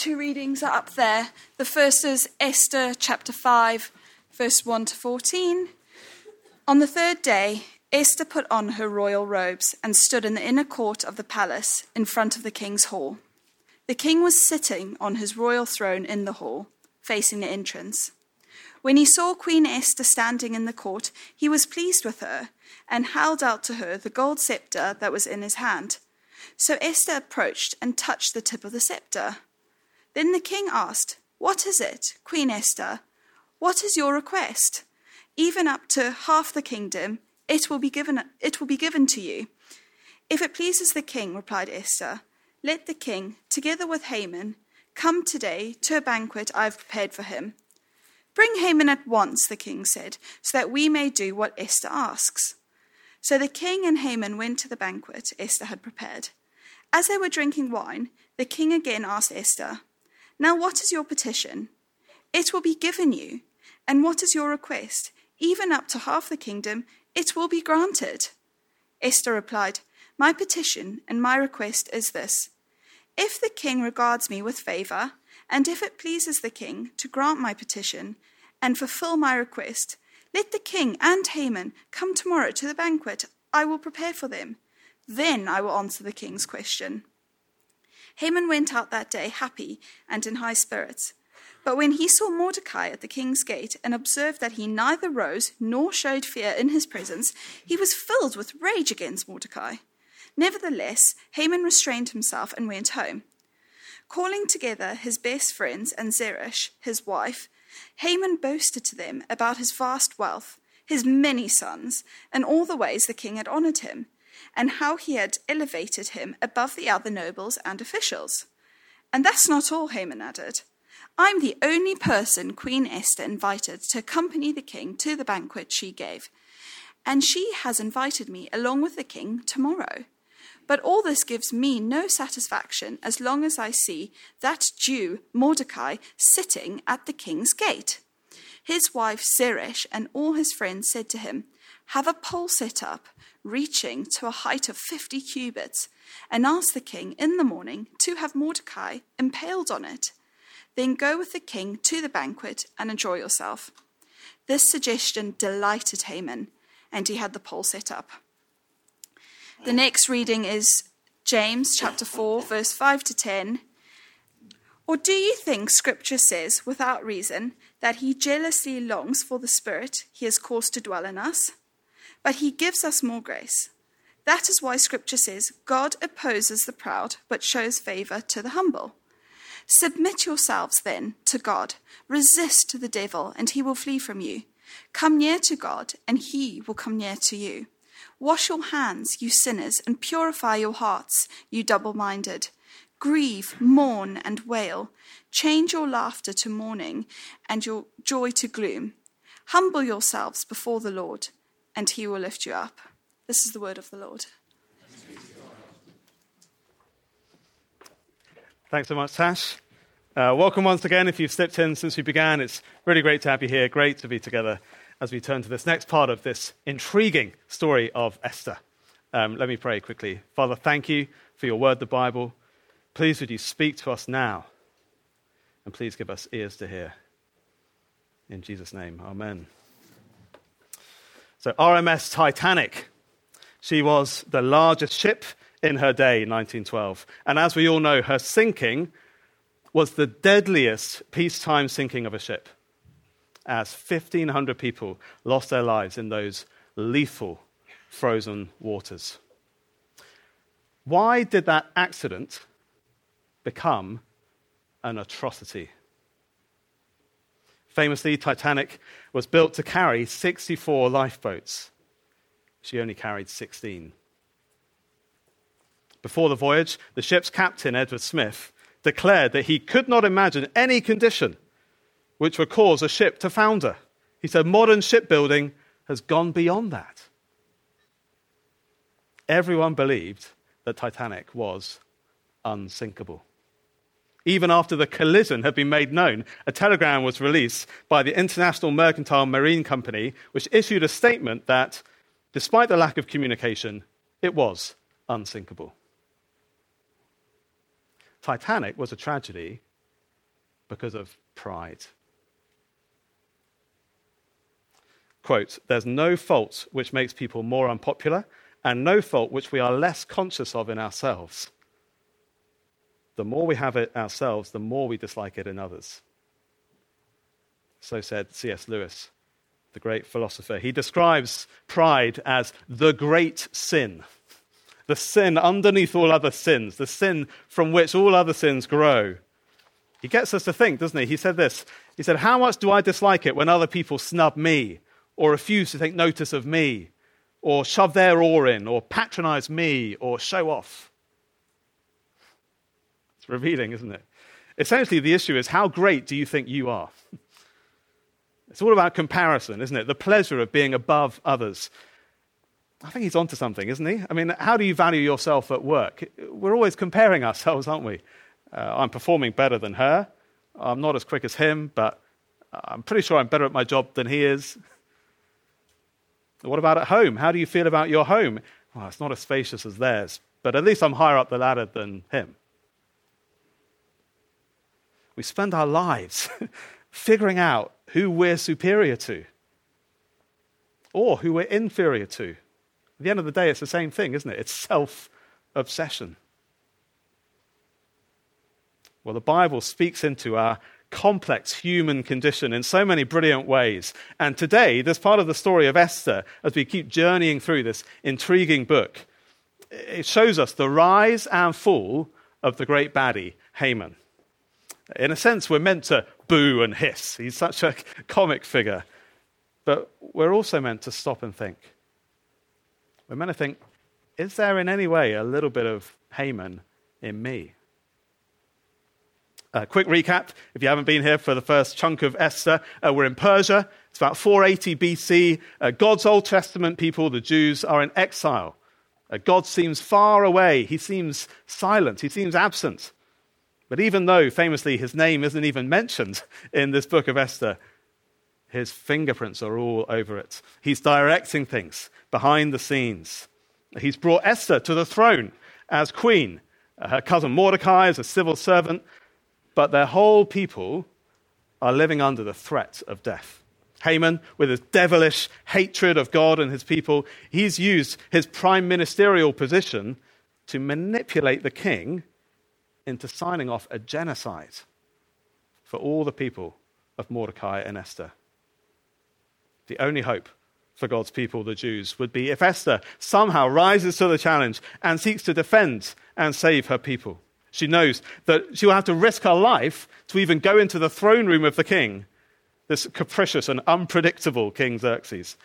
two readings are up there. The first is Esther chapter 5, verse 1 to 14. On the third day, Esther put on her royal robes and stood in the inner court of the palace in front of the king's hall. The king was sitting on his royal throne in the hall, facing the entrance. When he saw Queen Esther standing in the court, he was pleased with her and held out to her the gold scepter that was in his hand. So Esther approached and touched the tip of the scepter. Then the king asked, What is it, Queen Esther? What is your request? Even up to half the kingdom it will be given, it will be given to you. If it pleases the king, replied Esther, let the king, together with Haman, come today to a banquet I have prepared for him. Bring Haman at once, the king said, so that we may do what Esther asks. So the king and Haman went to the banquet Esther had prepared. As they were drinking wine, the king again asked Esther, Now what is your petition? It will be given you. And what is your request? Even up to half the kingdom, it will be granted. Esther replied, My petition and my request is this If the king regards me with favor, and if it pleases the king to grant my petition and fulfill my request, let the king and Haman come tomorrow to the banquet I will prepare for them. Then I will answer the king's question. Haman went out that day happy and in high spirits. But when he saw Mordecai at the king's gate and observed that he neither rose nor showed fear in his presence, he was filled with rage against Mordecai. Nevertheless, Haman restrained himself and went home. Calling together his best friends and Zeresh, his wife, Haman boasted to them about his vast wealth, his many sons, and all the ways the king had honored him, and how he had elevated him above the other nobles and officials. And that's not all, Haman added. I'm the only person Queen Esther invited to accompany the king to the banquet she gave, and she has invited me along with the king tomorrow. But all this gives me no satisfaction as long as I see that Jew, Mordecai, sitting at the king's gate. His wife Zeresh and all his friends said to him, Have a pole set up, reaching to a height of fifty cubits, and ask the king in the morning to have Mordecai impaled on it. Then go with the king to the banquet and enjoy yourself. This suggestion delighted Haman, and he had the pole set up. The next reading is James chapter 4, verse 5 to 10. Or do you think Scripture says, without reason, that he jealously longs for the Spirit he has caused to dwell in us? But he gives us more grace. That is why Scripture says, God opposes the proud, but shows favor to the humble. Submit yourselves then to God. Resist the devil, and he will flee from you. Come near to God, and he will come near to you. Wash your hands, you sinners, and purify your hearts, you double minded. Grieve, mourn, and wail. Change your laughter to mourning, and your joy to gloom. Humble yourselves before the Lord, and he will lift you up. This is the word of the Lord. Thanks so much, Tash. Uh, welcome once again. If you've slipped in since we began, it's really great to have you here. Great to be together as we turn to this next part of this intriguing story of Esther. Um, let me pray quickly. Father, thank you for your word, the Bible. Please would you speak to us now, and please give us ears to hear. In Jesus' name, Amen. So, RMS Titanic. She was the largest ship in her day, 1912. And as we all know, her sinking was the deadliest peacetime sinking of a ship, as 1,500 people lost their lives in those lethal frozen waters. Why did that accident become an atrocity? Famously, Titanic was built to carry 64 lifeboats. She only carried 16. Before the voyage, the ship's captain, Edward Smith, declared that he could not imagine any condition which would cause a ship to founder. He said modern shipbuilding has gone beyond that. Everyone believed that Titanic was unsinkable. Even after the collision had been made known, a telegram was released by the International Mercantile Marine Company, which issued a statement that, despite the lack of communication, it was unsinkable. Titanic was a tragedy because of pride. Quote, there's no fault which makes people more unpopular, and no fault which we are less conscious of in ourselves. The more we have it ourselves, the more we dislike it in others. So said C.S. Lewis, the great philosopher. He describes pride as the great sin, the sin underneath all other sins, the sin from which all other sins grow. He gets us to think, doesn't he? He said this He said, How much do I dislike it when other people snub me, or refuse to take notice of me, or shove their oar in, or patronize me, or show off? Revealing, isn't it? Essentially, the issue is how great do you think you are? It's all about comparison, isn't it? The pleasure of being above others. I think he's onto something, isn't he? I mean, how do you value yourself at work? We're always comparing ourselves, aren't we? Uh, I'm performing better than her. I'm not as quick as him, but I'm pretty sure I'm better at my job than he is. What about at home? How do you feel about your home? Well, it's not as spacious as theirs, but at least I'm higher up the ladder than him. We spend our lives figuring out who we're superior to or who we're inferior to. At the end of the day, it's the same thing, isn't it? It's self obsession. Well, the Bible speaks into our complex human condition in so many brilliant ways. And today, this part of the story of Esther, as we keep journeying through this intriguing book, it shows us the rise and fall of the great baddie, Haman. In a sense, we're meant to boo and hiss. He's such a comic figure. But we're also meant to stop and think. We're meant to think, is there in any way a little bit of Haman in me? A quick recap if you haven't been here for the first chunk of Esther, uh, we're in Persia. It's about 480 BC. Uh, God's Old Testament people, the Jews, are in exile. Uh, God seems far away. He seems silent. He seems absent. But even though, famously, his name isn't even mentioned in this book of Esther, his fingerprints are all over it. He's directing things behind the scenes. He's brought Esther to the throne as queen. Her cousin Mordecai is a civil servant, but their whole people are living under the threat of death. Haman, with his devilish hatred of God and his people, he's used his prime ministerial position to manipulate the king into signing off a genocide for all the people of Mordecai and Esther. The only hope for God's people, the Jews, would be if Esther somehow rises to the challenge and seeks to defend and save her people. She knows that she will have to risk her life to even go into the throne room of the king, this capricious and unpredictable King Xerxes.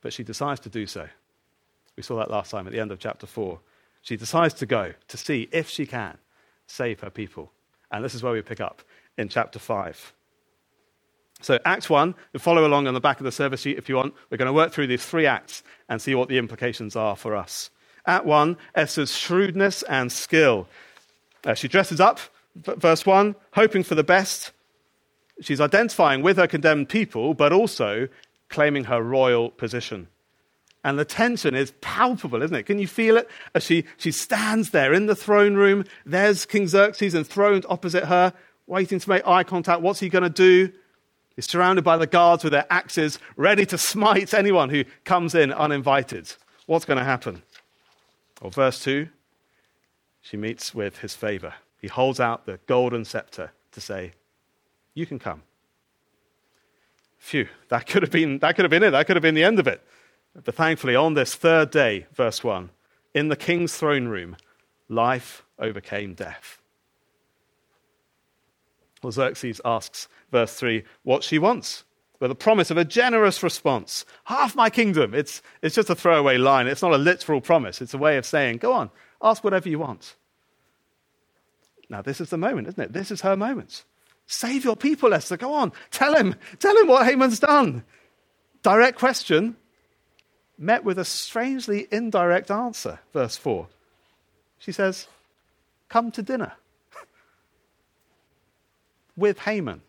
But she decides to do so. We saw that last time at the end of chapter 4. She decides to go to see if she can save her people. And this is where we pick up in chapter 5. So, Act 1, you follow along on the back of the service sheet if you want. We're going to work through these three acts and see what the implications are for us. Act 1, Esther's shrewdness and skill. Uh, she dresses up, verse 1, hoping for the best. She's identifying with her condemned people, but also claiming her royal position. And the tension is palpable, isn't it? Can you feel it? As she, she stands there in the throne room, there's King Xerxes enthroned opposite her, waiting to make eye contact. What's he going to do? He's surrounded by the guards with their axes, ready to smite anyone who comes in uninvited. What's going to happen? Well, verse 2 she meets with his favor. He holds out the golden scepter to say, You can come. Phew, that could have been, that could have been it. That could have been the end of it. But thankfully, on this third day, verse 1, in the king's throne room, life overcame death. Well, Xerxes asks, verse 3, what she wants, with a promise of a generous response. Half my kingdom. It's, it's just a throwaway line. It's not a literal promise. It's a way of saying, go on, Ask whatever you want. Now, this is the moment, isn't it? This is her moment. Save your people, Esther. Go on. Tell him. Tell him what Haman's done. Direct question met with a strangely indirect answer. Verse 4. She says, Come to dinner with Haman.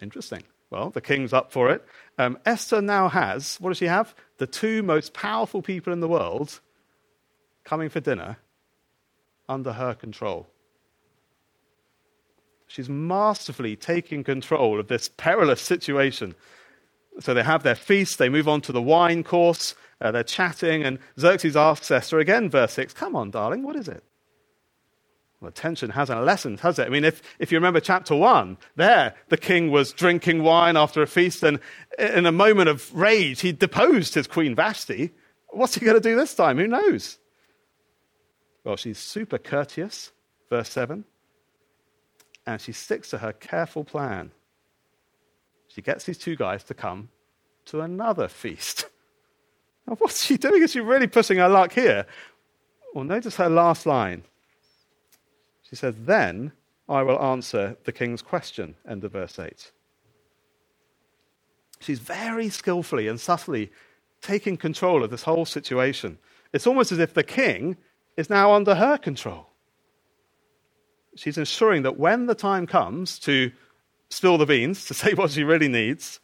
Interesting. Well, the king's up for it. Um, Esther now has, what does she have? The two most powerful people in the world coming for dinner under her control. She's masterfully taking control of this perilous situation. So they have their feast, they move on to the wine course, uh, they're chatting, and Xerxes asks Esther again, verse 6, Come on, darling, what is it? Well, tension hasn't lessened, has it? I mean, if, if you remember chapter 1, there, the king was drinking wine after a feast, and in a moment of rage, he deposed his queen Vashti. What's he going to do this time? Who knows? Well, she's super courteous, verse 7, and she sticks to her careful plan. She gets these two guys to come to another feast. Now, what's she doing? Is she really pushing her luck here? Well, notice her last line. She says, Then I will answer the king's question. End of verse 8. She's very skillfully and subtly taking control of this whole situation. It's almost as if the king is now under her control. She's ensuring that when the time comes to spill the beans, to say what she really needs,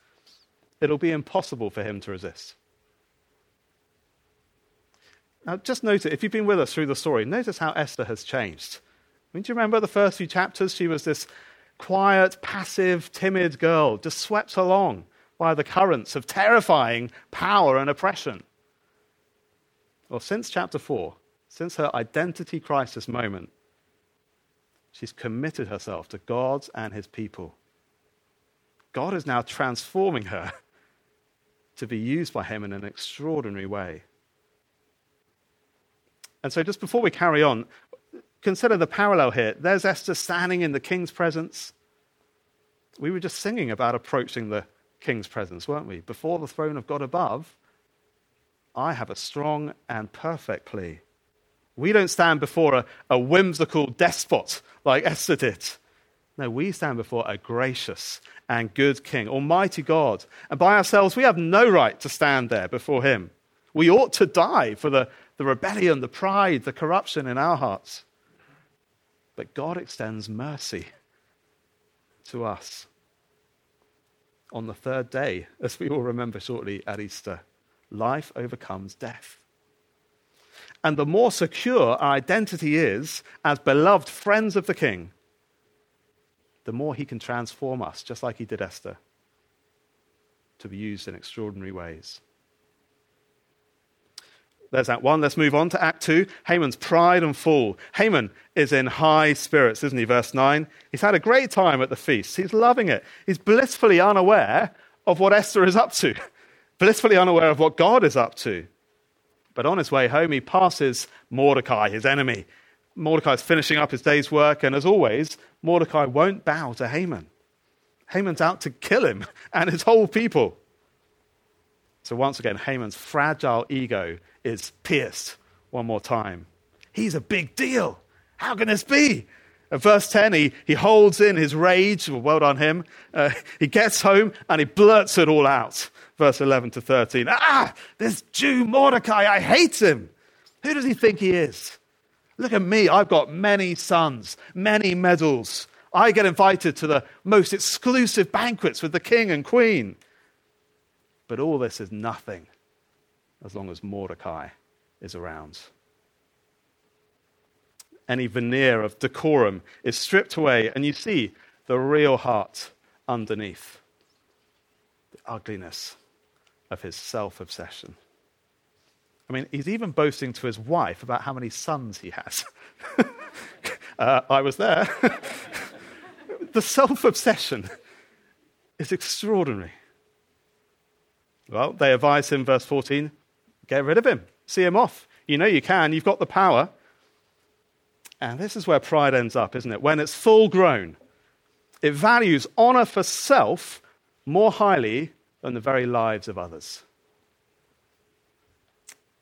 it'll be impossible for him to resist. Now, just note it, if you've been with us through the story, notice how Esther has changed. I mean, do you remember the first few chapters? She was this quiet, passive, timid girl, just swept along by the currents of terrifying power and oppression. Well, since chapter 4, since her identity crisis moment, she's committed herself to God and his people. God is now transforming her to be used by him in an extraordinary way. And so, just before we carry on, consider the parallel here. There's Esther standing in the king's presence. We were just singing about approaching the king's presence, weren't we? Before the throne of God above, I have a strong and perfect plea. We don't stand before a, a whimsical despot like Esther did. No, we stand before a gracious and good king, Almighty God. And by ourselves, we have no right to stand there before him. We ought to die for the, the rebellion, the pride, the corruption in our hearts. But God extends mercy to us. On the third day, as we will remember shortly at Easter, life overcomes death. And the more secure our identity is as beloved friends of the King, the more he can transform us, just like he did Esther, to be used in extraordinary ways. There's Act 1. Let's move on to Act 2. Haman's pride and fall. Haman is in high spirits, isn't he? Verse 9. He's had a great time at the feast. He's loving it. He's blissfully unaware of what Esther is up to, blissfully unaware of what God is up to. But on his way home, he passes Mordecai, his enemy. Mordecai is finishing up his day's work, and as always, Mordecai won't bow to Haman. Haman's out to kill him and his whole people. So once again, Haman's fragile ego is pierced one more time. He's a big deal. How can this be? At verse 10, he, he holds in his rage. Well done, him. Uh, he gets home and he blurts it all out. Verse 11 to 13. Ah, this Jew Mordecai, I hate him. Who does he think he is? Look at me. I've got many sons, many medals. I get invited to the most exclusive banquets with the king and queen. But all this is nothing as long as Mordecai is around. Any veneer of decorum is stripped away, and you see the real heart underneath the ugliness of his self obsession. I mean, he's even boasting to his wife about how many sons he has. uh, I was there. the self obsession is extraordinary. Well, they advise him, verse 14, get rid of him, see him off. You know you can, you've got the power. And this is where pride ends up, isn't it? When it's full grown, it values honor for self more highly than the very lives of others.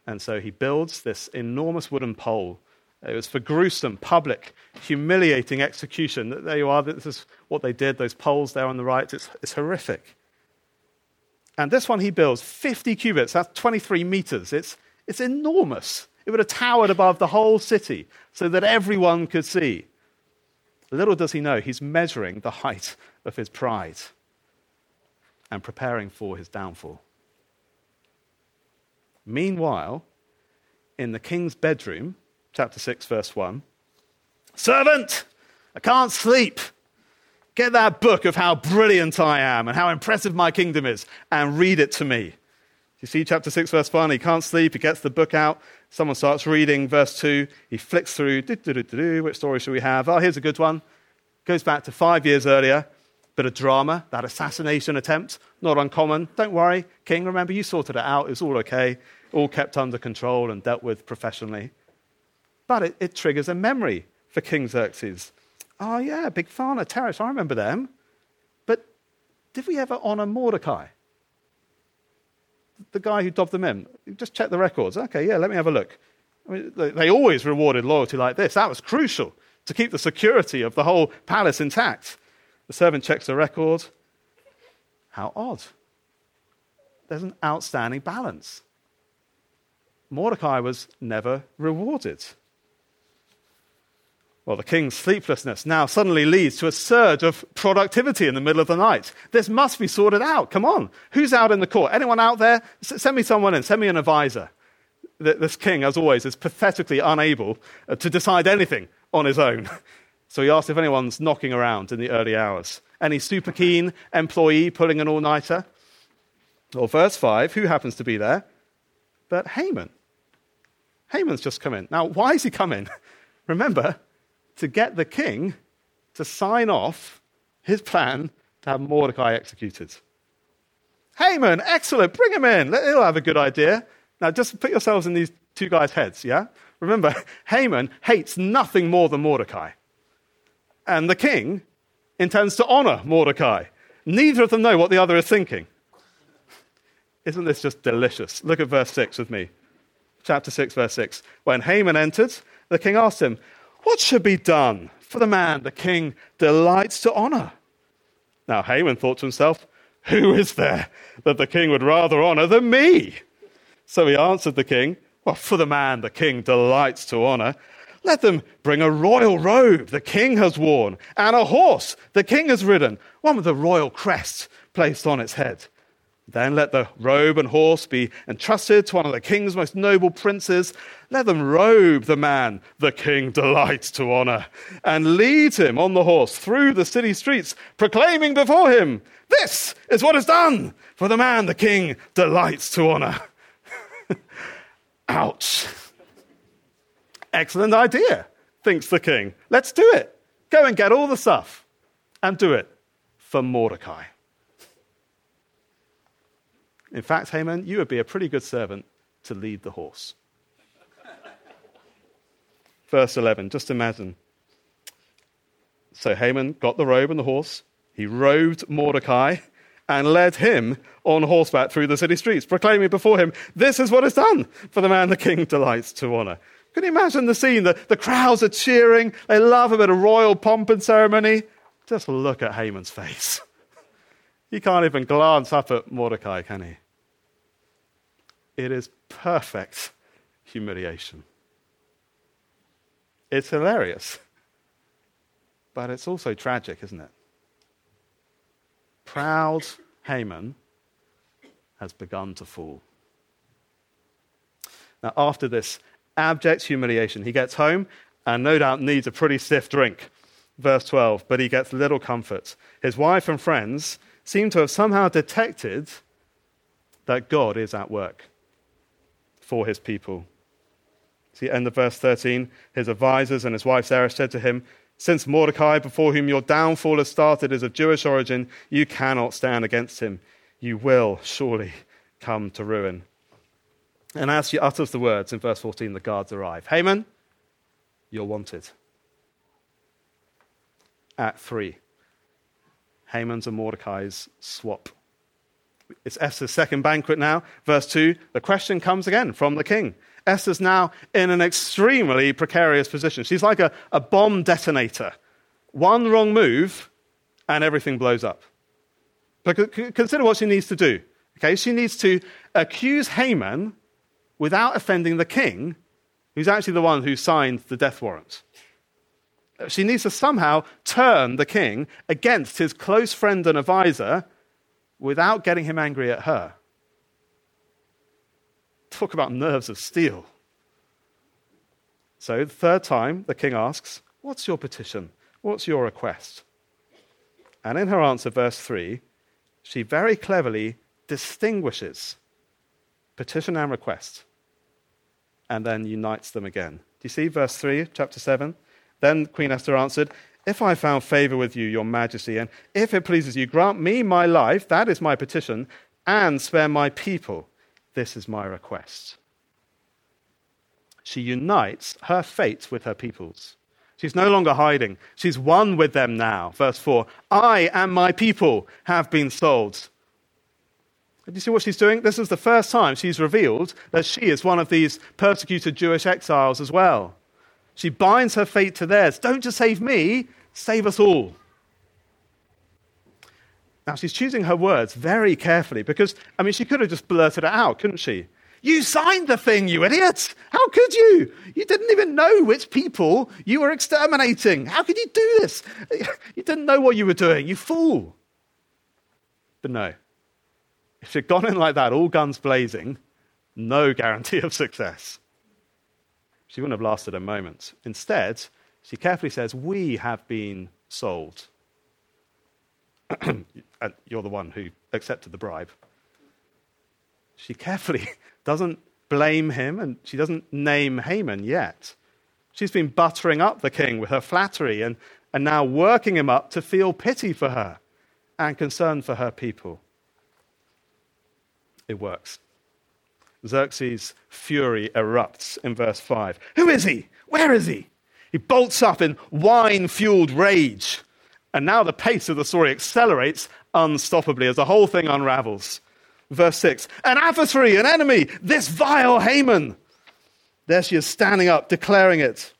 And so he builds this enormous wooden pole. It was for gruesome, public, humiliating execution. There you are. This is what they did. Those poles there on the right. It's, it's horrific. And this one he builds 50 cubits, that's 23 meters. It's, it's enormous. It would have towered above the whole city so that everyone could see. Little does he know, he's measuring the height of his pride and preparing for his downfall. Meanwhile, in the king's bedroom, chapter 6, verse 1, servant, I can't sleep. Get that book of how brilliant I am and how impressive my kingdom is and read it to me. You see chapter 6, verse 1, he can't sleep, he gets the book out. Someone starts reading verse 2, he flicks through, which story should we have? Oh, here's a good one. Goes back to five years earlier, bit of drama, that assassination attempt, not uncommon. Don't worry, King, remember you sorted it out, it's all okay, all kept under control and dealt with professionally. But it, it triggers a memory for King Xerxes. Oh, yeah, Big Bigthana, Teresh, I remember them. But did we ever honor Mordecai? The guy who dobbed them in. Just check the records. Okay, yeah, let me have a look. I mean, they always rewarded loyalty like this. That was crucial to keep the security of the whole palace intact. The servant checks the record. How odd. There's an outstanding balance. Mordecai was never rewarded. Well, the king's sleeplessness now suddenly leads to a surge of productivity in the middle of the night. This must be sorted out. Come on. Who's out in the court? Anyone out there? S- send me someone in. Send me an advisor. This king, as always, is pathetically unable uh, to decide anything on his own. So he asks if anyone's knocking around in the early hours. Any super keen employee pulling an all nighter? Or verse 5, who happens to be there? But Haman. Haman's just come in. Now, why is he coming? Remember, to get the king to sign off his plan to have Mordecai executed. Haman, excellent, bring him in. He'll have a good idea. Now, just put yourselves in these two guys' heads, yeah? Remember, Haman hates nothing more than Mordecai. And the king intends to honor Mordecai. Neither of them know what the other is thinking. Isn't this just delicious? Look at verse 6 with me. Chapter 6, verse 6. When Haman entered, the king asked him, what should be done for the man the king delights to honor? Now Haman thought to himself, Who is there that the king would rather honor than me? So he answered the king, Well, for the man the king delights to honor, let them bring a royal robe the king has worn, and a horse the king has ridden, one with a royal crest placed on its head. Then let the robe and horse be entrusted to one of the king's most noble princes. Let them robe the man the king delights to honor, and lead him on the horse through the city streets, proclaiming before him, This is what is done for the man the king delights to honor. Ouch. Excellent idea, thinks the king. Let's do it. Go and get all the stuff and do it for Mordecai. In fact, Haman, you would be a pretty good servant to lead the horse. Verse 11, just imagine. So Haman got the robe and the horse. He robed Mordecai and led him on horseback through the city streets, proclaiming before him, This is what is done for the man the king delights to honor. Can you imagine the scene? The, the crowds are cheering. They love a bit of royal pomp and ceremony. Just look at Haman's face. He can't even glance up at Mordecai, can he? It is perfect humiliation. It's hilarious, but it's also tragic, isn't it? Proud Haman has begun to fall. Now, after this abject humiliation, he gets home and no doubt needs a pretty stiff drink. Verse 12, but he gets little comfort. His wife and friends seem to have somehow detected that God is at work for his people. See, end of verse 13. His advisors and his wife Zeresh said to him, Since Mordecai, before whom your downfall has started, is of Jewish origin, you cannot stand against him. You will surely come to ruin. And as she utters the words in verse 14, the guards arrive. Haman, you're wanted. At 3. Haman's and Mordecai's swap. It's Esther's second banquet now. Verse 2 the question comes again from the king. Esther's now in an extremely precarious position. She's like a, a bomb detonator. One wrong move, and everything blows up. But consider what she needs to do. Okay, she needs to accuse Haman without offending the king, who's actually the one who signed the death warrant. She needs to somehow turn the king against his close friend and advisor without getting him angry at her. Talk about nerves of steel. So, the third time, the king asks, What's your petition? What's your request? And in her answer, verse 3, she very cleverly distinguishes petition and request and then unites them again. Do you see verse 3, chapter 7? Then Queen Esther answered, If I found favor with you, your majesty, and if it pleases you, grant me my life, that is my petition, and spare my people, this is my request. She unites her fate with her people's. She's no longer hiding. She's one with them now. Verse 4 I and my people have been sold. Do you see what she's doing? This is the first time she's revealed that she is one of these persecuted Jewish exiles as well. She binds her fate to theirs. Don't just save me, save us all. Now, she's choosing her words very carefully because, I mean, she could have just blurted it out, couldn't she? You signed the thing, you idiot! How could you? You didn't even know which people you were exterminating. How could you do this? You didn't know what you were doing, you fool. But no. If she'd gone in like that, all guns blazing, no guarantee of success. She wouldn't have lasted a moment. Instead, she carefully says, We have been sold. And you're the one who accepted the bribe. She carefully doesn't blame him, and she doesn't name Haman yet. She's been buttering up the king with her flattery and, and now working him up to feel pity for her and concern for her people. It works. Xerxes' fury erupts in verse 5. Who is he? Where is he? He bolts up in wine fueled rage. And now the pace of the story accelerates unstoppably as the whole thing unravels. Verse 6 An adversary, an enemy, this vile Haman. There she is standing up, declaring it.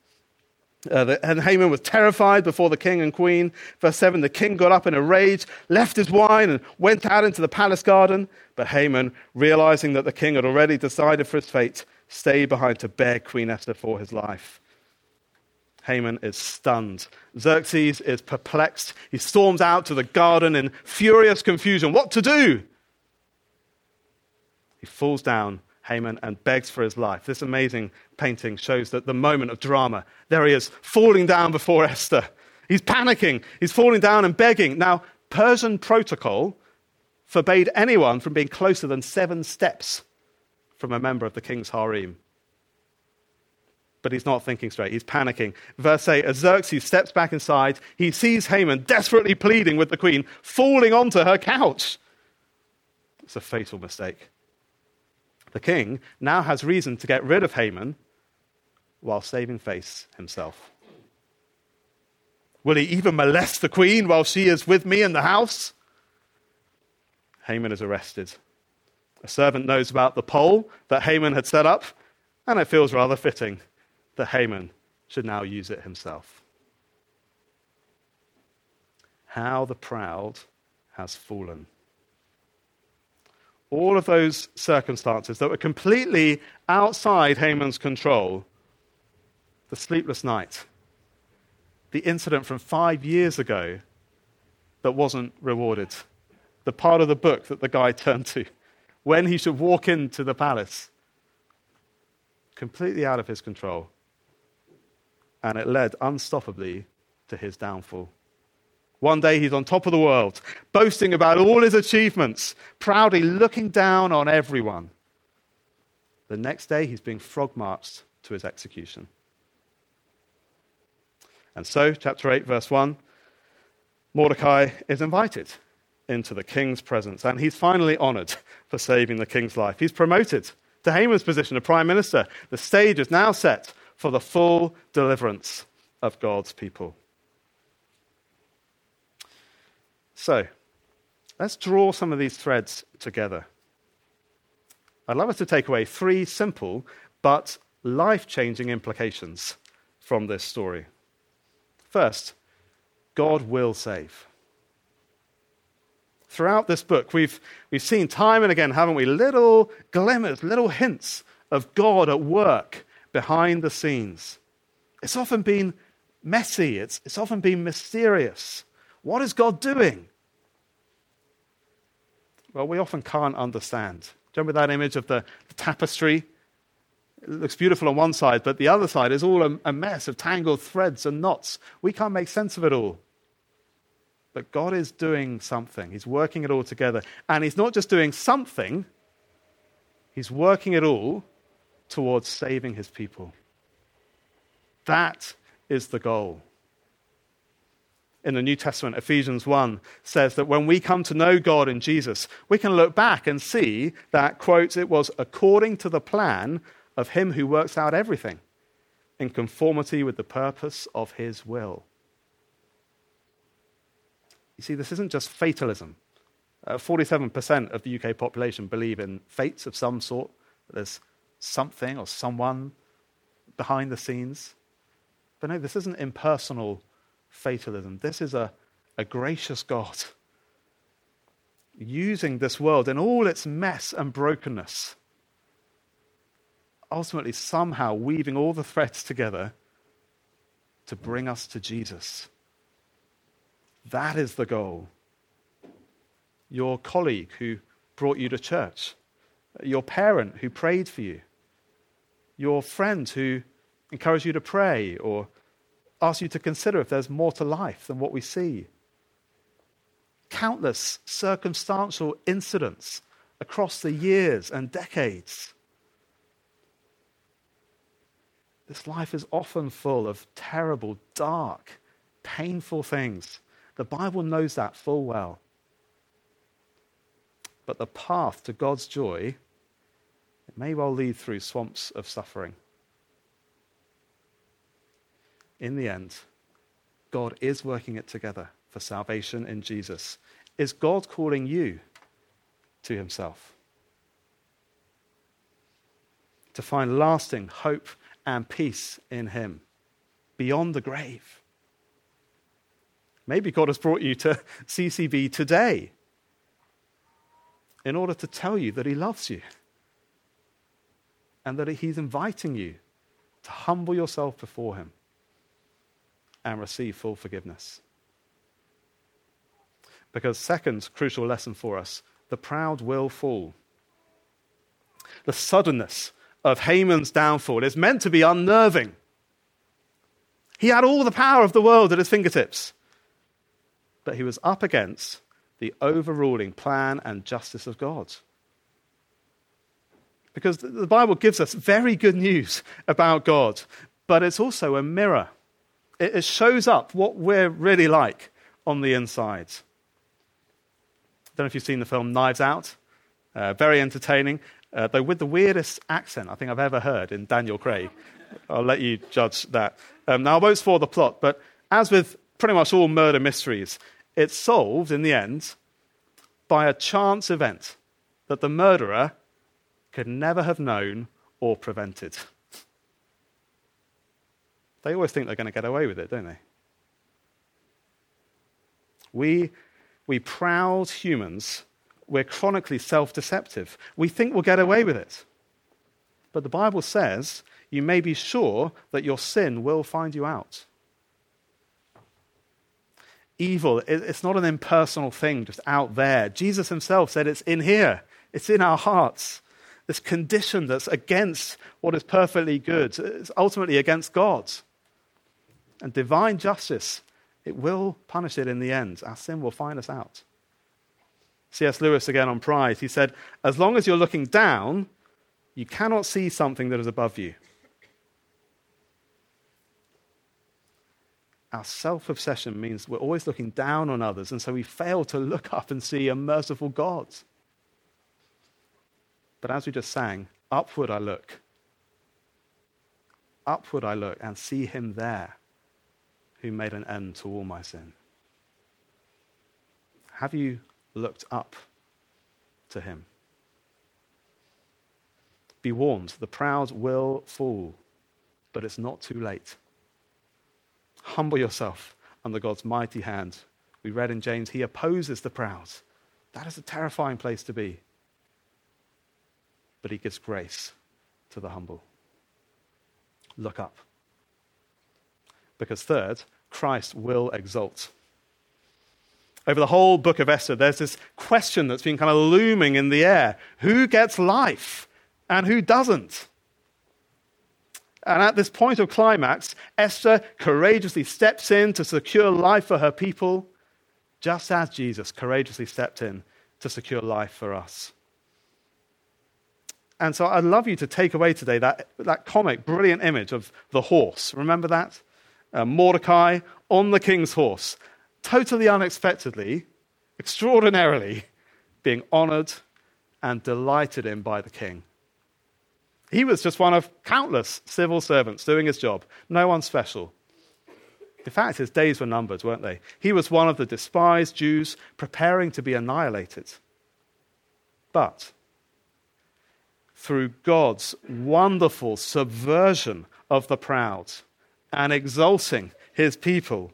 Uh, the, and Haman was terrified before the king and queen. Verse 7 The king got up in a rage, left his wine, and went out into the palace garden. But Haman, realizing that the king had already decided for his fate, stayed behind to beg Queen Esther for his life. Haman is stunned. Xerxes is perplexed. He storms out to the garden in furious confusion. What to do? He falls down, Haman, and begs for his life. This amazing painting shows that the moment of drama. There he is, falling down before Esther. He's panicking. He's falling down and begging. Now, Persian protocol forbade anyone from being closer than seven steps from a member of the king's harem. But he's not thinking straight. He's panicking. Verse 8 As Xerxes steps back inside, he sees Haman desperately pleading with the queen, falling onto her couch. It's a fatal mistake the king, now has reason to get rid of Haman while saving face himself. Will he even molest the queen while she is with me in the house? Haman is arrested. A servant knows about the pole that Haman had set up, and it feels rather fitting that Haman should now use it himself. How the proud has fallen all of those circumstances that were completely outside Haman's control the sleepless night, the incident from five years ago that wasn't rewarded, the part of the book that the guy turned to, when he should walk into the palace, completely out of his control. And it led unstoppably to his downfall. One day he's on top of the world, boasting about all his achievements, proudly looking down on everyone. The next day he's being frog marched to his execution. And so, chapter 8, verse 1, Mordecai is invited into the king's presence, and he's finally honored for saving the king's life. He's promoted to Haman's position of prime minister. The stage is now set for the full deliverance of God's people. So, let's draw some of these threads together. I'd love us to take away three simple but life changing implications from this story. First, God will save. Throughout this book, we've, we've seen time and again, haven't we, little glimmers, little hints of God at work behind the scenes. It's often been messy, it's, it's often been mysterious. What is God doing? Well, we often can't understand. Remember that image of the, the tapestry? It looks beautiful on one side, but the other side is all a, a mess of tangled threads and knots. We can't make sense of it all. But God is doing something. He's working it all together. And He's not just doing something, He's working it all towards saving His people. That is the goal. In the New Testament, Ephesians 1 says that when we come to know God in Jesus, we can look back and see that, quote, it was according to the plan of Him who works out everything in conformity with the purpose of His will. You see, this isn't just fatalism. Uh, 47% of the UK population believe in fates of some sort, there's something or someone behind the scenes. But no, this isn't impersonal fatalism. This is a, a gracious God using this world in all its mess and brokenness, ultimately, somehow weaving all the threads together to bring us to Jesus. That is the goal. Your colleague who brought you to church, your parent who prayed for you, your friend who encouraged you to pray or asked you to consider if there's more to life than what we see. Countless circumstantial incidents across the years and decades. This life is often full of terrible, dark, painful things the Bible knows that full well. But the path to God's joy, it may well lead through swamps of suffering. In the end, God is working it together for salvation in Jesus. Is God calling you to himself? To find lasting hope and peace in him beyond the grave. Maybe God has brought you to CCB today in order to tell you that He loves you and that He's inviting you to humble yourself before Him and receive full forgiveness. Because, second crucial lesson for us the proud will fall. The suddenness of Haman's downfall is meant to be unnerving. He had all the power of the world at his fingertips but he was up against the overruling plan and justice of God. Because the Bible gives us very good news about God, but it's also a mirror. It shows up what we're really like on the inside. I don't know if you've seen the film Knives Out. Uh, very entertaining, uh, though with the weirdest accent I think I've ever heard in Daniel Craig. I'll let you judge that. Um, now, I won't spoil the plot, but as with pretty much all murder mysteries, it's solved in the end by a chance event that the murderer could never have known or prevented. They always think they're going to get away with it, don't they? We, we proud humans, we're chronically self deceptive. We think we'll get away with it. But the Bible says you may be sure that your sin will find you out evil. It's not an impersonal thing just out there. Jesus himself said it's in here, it's in our hearts. This condition that's against what is perfectly good, it's ultimately against God. And divine justice, it will punish it in the end. Our sin will find us out. C.S. Lewis again on pride, he said, As long as you're looking down, you cannot see something that is above you. our self obsession means we're always looking down on others, and so we fail to look up and see a merciful God. But as we just sang, upward I look. Upward I look and see him there who made an end to all my sin. Have you looked up to him? Be warned, the proud will fall, but it's not too late. Humble yourself under God's mighty hand. We read in James, He opposes the proud. That is a terrifying place to be. But He gives grace to the humble. Look up. Because, third, Christ will exalt. Over the whole book of Esther, there's this question that's been kind of looming in the air who gets life and who doesn't? And at this point of climax, Esther courageously steps in to secure life for her people. just as Jesus courageously stepped in to secure life for us. And so I'd love you to take away today that, that comic, brilliant image of the horse. Remember that? Uh, Mordecai on the king's horse, totally unexpectedly, extraordinarily being honored and delighted in by the king. He was just one of countless civil servants doing his job, no one special. In fact, his days were numbered, weren't they? He was one of the despised Jews preparing to be annihilated. But through God's wonderful subversion of the proud and exalting his people,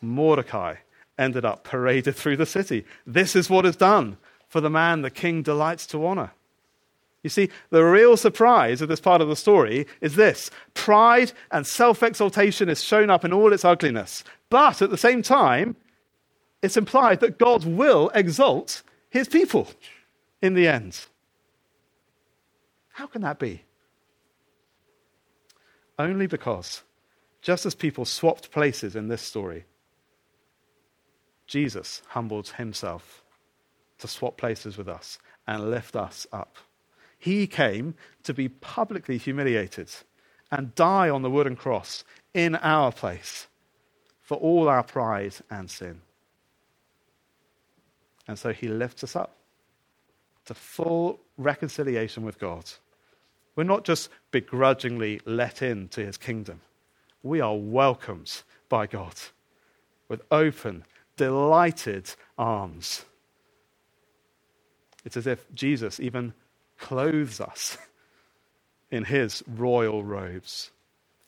Mordecai ended up paraded through the city. This is what is done for the man the king delights to honor. You see, the real surprise of this part of the story is this pride and self exaltation is shown up in all its ugliness. But at the same time, it's implied that God will exalt his people in the end. How can that be? Only because, just as people swapped places in this story, Jesus humbled himself to swap places with us and lift us up. He came to be publicly humiliated and die on the wooden cross in our place for all our pride and sin. And so he lifts us up to full reconciliation with God. We're not just begrudgingly let in to his kingdom, we are welcomed by God with open, delighted arms. It's as if Jesus even clothes us in his royal robes.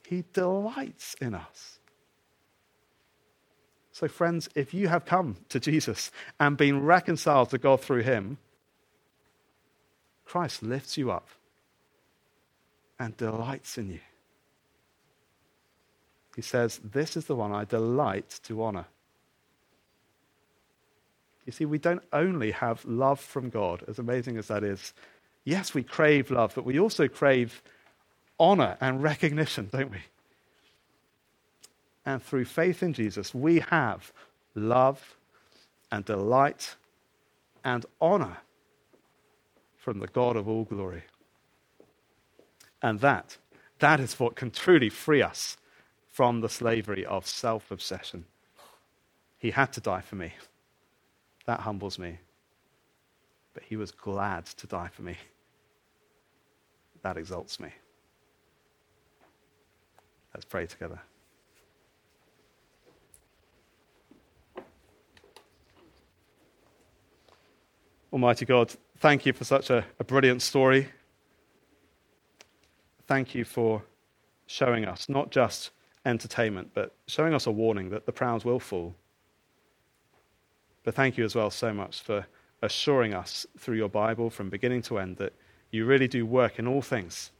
He delights in us. So, friends, if you have come to Jesus and been reconciled to God through him, Christ lifts you up and delights in you. He says, This is the one I delight to honor. You see, we don't only have love from God, as amazing as that is. Yes, we crave love, but we also crave honor and recognition, don't we? And through faith in Jesus, we have love and delight and honor from the God of all glory. And that, that is what can truly free us from the slavery of self obsession. He had to die for me. That humbles me. But he was glad to die for me. That exalts me. Let's pray together. Almighty God, thank you for such a, a, brilliant story. Thank you for showing us not just entertainment, but showing us a warning that the proud will fall. But thank you as well so much for assuring us through your Bible from beginning to end that you really do work in all things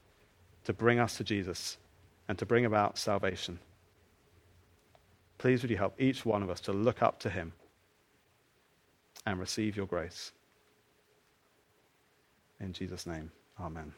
to bring us to Jesus and to bring about salvation. Please would you help each one of us to look up to him and receive your grace. In Jesus' name, amen.